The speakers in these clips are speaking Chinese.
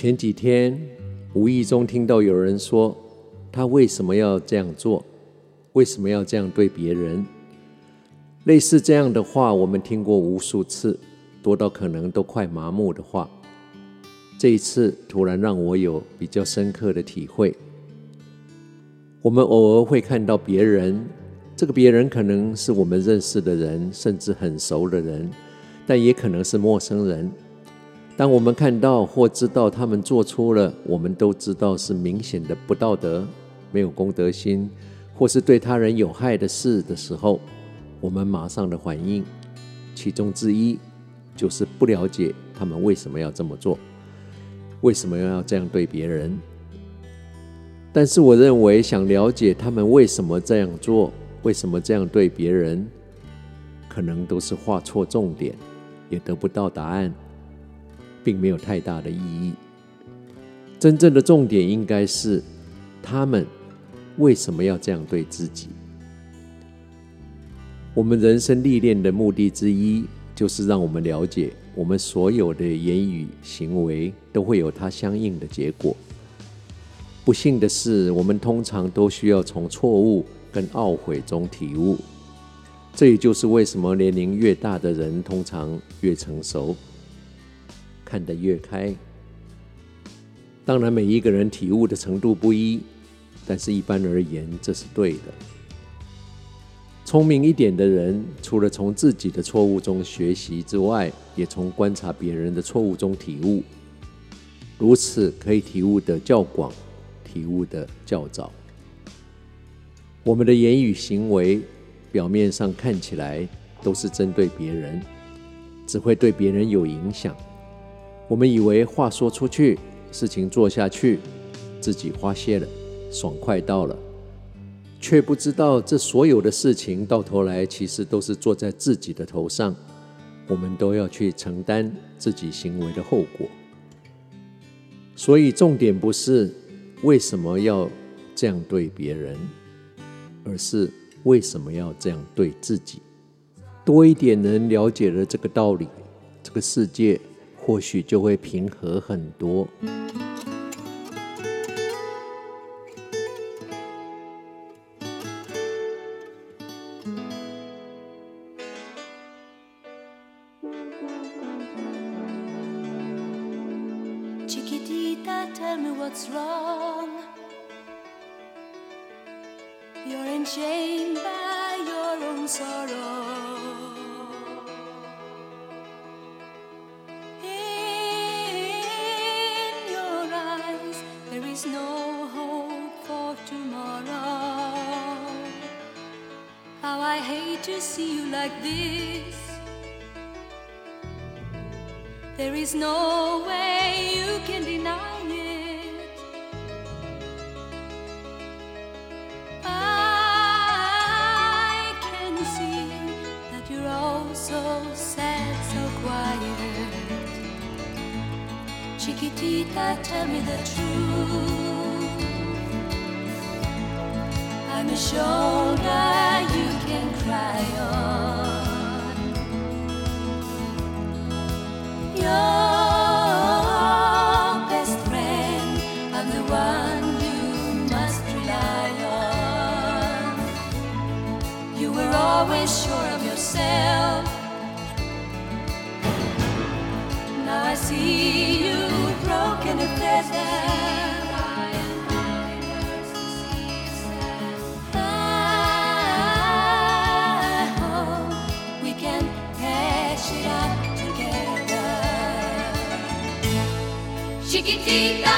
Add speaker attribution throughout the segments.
Speaker 1: 前几天无意中听到有人说，他为什么要这样做？为什么要这样对别人？类似这样的话，我们听过无数次，多到可能都快麻木的话。这一次突然让我有比较深刻的体会。我们偶尔会看到别人，这个别人可能是我们认识的人，甚至很熟的人，但也可能是陌生人。当我们看到或知道他们做出了我们都知道是明显的不道德、没有公德心，或是对他人有害的事的时候，我们马上的反应，其中之一就是不了解他们为什么要这么做，为什么要这样对别人。但是我认为，想了解他们为什么这样做，为什么这样对别人，可能都是画错重点，也得不到答案。并没有太大的意义。真正的重点应该是，他们为什么要这样对自己？我们人生历练的目的之一，就是让我们了解，我们所有的言语行为都会有它相应的结果。不幸的是，我们通常都需要从错误跟懊悔中体悟。这也就是为什么年龄越大的人，通常越成熟。看得越开，当然每一个人体悟的程度不一，但是一般而言，这是对的。聪明一点的人，除了从自己的错误中学习之外，也从观察别人的错误中体悟。如此可以体悟得较广，体悟得较早。我们的言语行为，表面上看起来都是针对别人，只会对别人有影响。我们以为话说出去，事情做下去，自己发泄了，爽快到了，却不知道这所有的事情到头来其实都是做在自己的头上，我们都要去承担自己行为的后果。所以重点不是为什么要这样对别人，而是为什么要这样对自己。多一点人了解了这个道理，这个世界。或许就会平和很多。
Speaker 2: No hope for tomorrow. How I hate to see you like this. There is no way you can deny Chiquitita, tell me the truth. I'm a shoulder you can cry on. Your best friend, I'm the one you must rely on. You were always sure of yourself. Now I see Chiquita.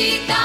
Speaker 2: всегда.